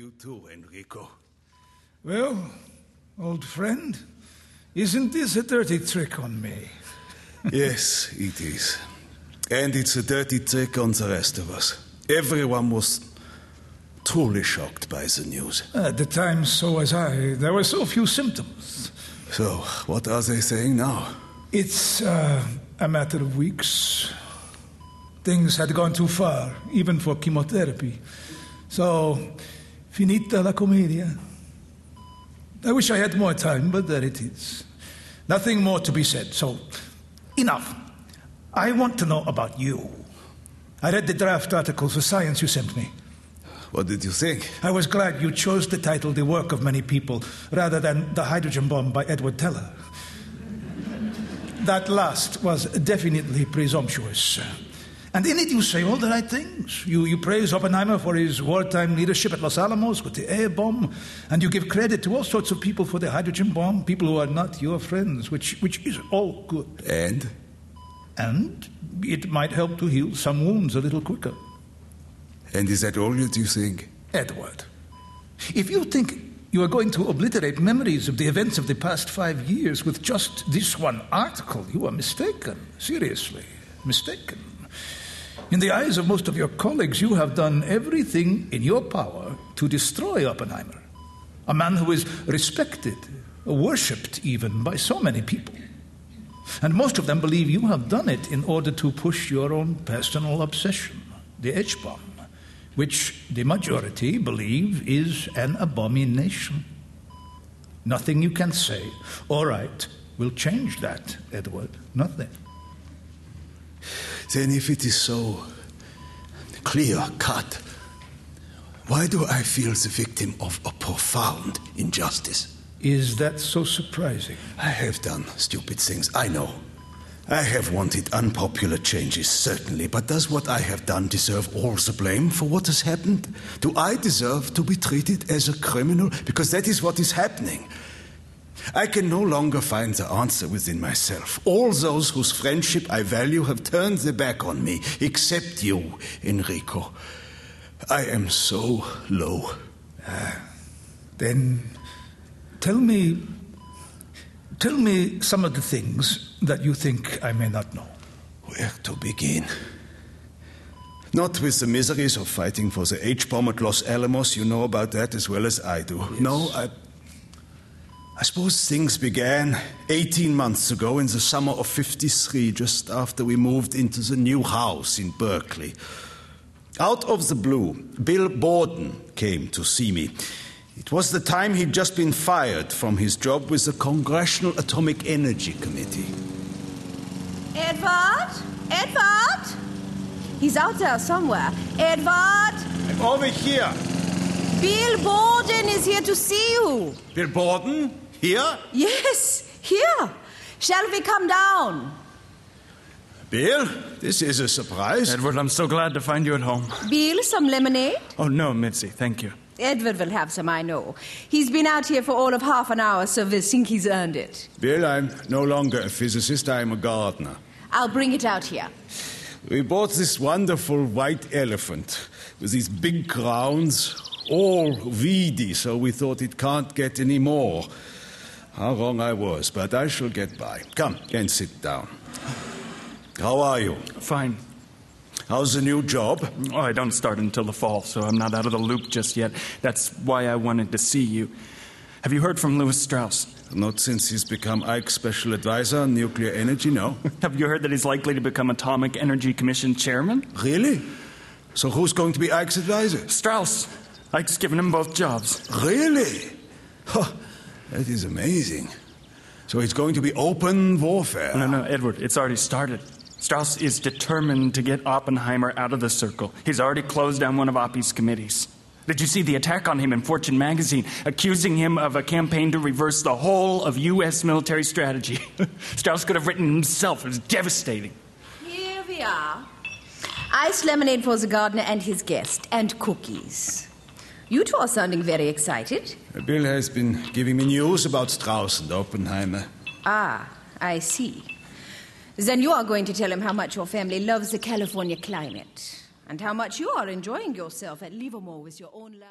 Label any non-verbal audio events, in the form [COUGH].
you too, Enrico. Well, old friend, isn't this a dirty trick on me? [LAUGHS] yes, it is. And it's a dirty trick on the rest of us. Everyone was truly shocked by the news. At the time, so was I. There were so few symptoms. So, what are they saying now? It's uh, a matter of weeks. Things had gone too far, even for chemotherapy. So, finita la commedia. I wish I had more time, but there it is. Nothing more to be said, so enough. I want to know about you. I read the draft article for science you sent me. What did you think? I was glad you chose the title The Work of Many People rather than The Hydrogen Bomb by Edward Teller. that last was definitely presumptuous. And in it, you say all the right things. You, you praise Oppenheimer for his wartime leadership at Los Alamos with the A bomb, and you give credit to all sorts of people for the hydrogen bomb, people who are not your friends, which, which is all good. And? And it might help to heal some wounds a little quicker. And is that all that you think? Edward, if you think you are going to obliterate memories of the events of the past five years with just this one article, you are mistaken. Seriously, mistaken. In the eyes of most of your colleagues, you have done everything in your power to destroy Oppenheimer, a man who is respected, worshipped even by so many people. And most of them believe you have done it in order to push your own personal obsession, the H bomb which the majority believe is an abomination. Nothing you can say or write will change that, Edward. Nothing. Then, if it is so clear cut, why do I feel the victim of a profound injustice? Is that so surprising? I have done stupid things, I know. I have wanted unpopular changes, certainly, but does what I have done deserve all the blame for what has happened? Do I deserve to be treated as a criminal? Because that is what is happening. I can no longer find the answer within myself. All those whose friendship I value have turned their back on me, except you, Enrico. I am so low. Uh, then tell me Tell me some of the things that you think I may not know. Where to begin? Not with the miseries of fighting for the H bomb at Los Alamos. You know about that as well as I do. Yes. No, I. I suppose things began 18 months ago in the summer of 53, just after we moved into the new house in Berkeley. Out of the blue, Bill Borden came to see me. It was the time he'd just been fired from his job with the Congressional Atomic Energy Committee. Edward? Edward? He's out there somewhere. Edward? I'm over here. Bill Borden is here to see you. Bill Borden? Here? Yes, here. Shall we come down? Bill, this is a surprise. Edward, I'm so glad to find you at home. Bill, some lemonade? Oh, no, Mitzi, thank you. Edward will have some, I know. He's been out here for all of half an hour, so we'll think he's earned it. Bill, I'm no longer a physicist, I'm a gardener. I'll bring it out here. We bought this wonderful white elephant with these big crowns, all weedy, so we thought it can't get any more. How wrong I was, but I shall get by. Come and sit down. How are you? Fine. How's the new job? Oh, I don't start until the fall, so I'm not out of the loop just yet. That's why I wanted to see you. Have you heard from Lewis Strauss? Not since he's become Ike's special advisor on nuclear energy, no. [LAUGHS] Have you heard that he's likely to become Atomic Energy Commission chairman? Really? So who's going to be Ike's advisor? Strauss. Ike's given him both jobs. Really? Huh, that is amazing. So it's going to be open warfare. No, no, Edward, it's already started. Strauss is determined to get Oppenheimer out of the circle. He's already closed down one of Oppie's committees. Did you see the attack on him in Fortune magazine, accusing him of a campaign to reverse the whole of U.S. military strategy? [LAUGHS] Strauss could have written himself. It was devastating. Here we are. Ice lemonade for the gardener and his guest, and cookies. You two are sounding very excited. Bill has been giving me news about Strauss and Oppenheimer. Ah, I see. Then you are going to tell him how much your family loves the California climate and how much you are enjoying yourself at Livermore with your own.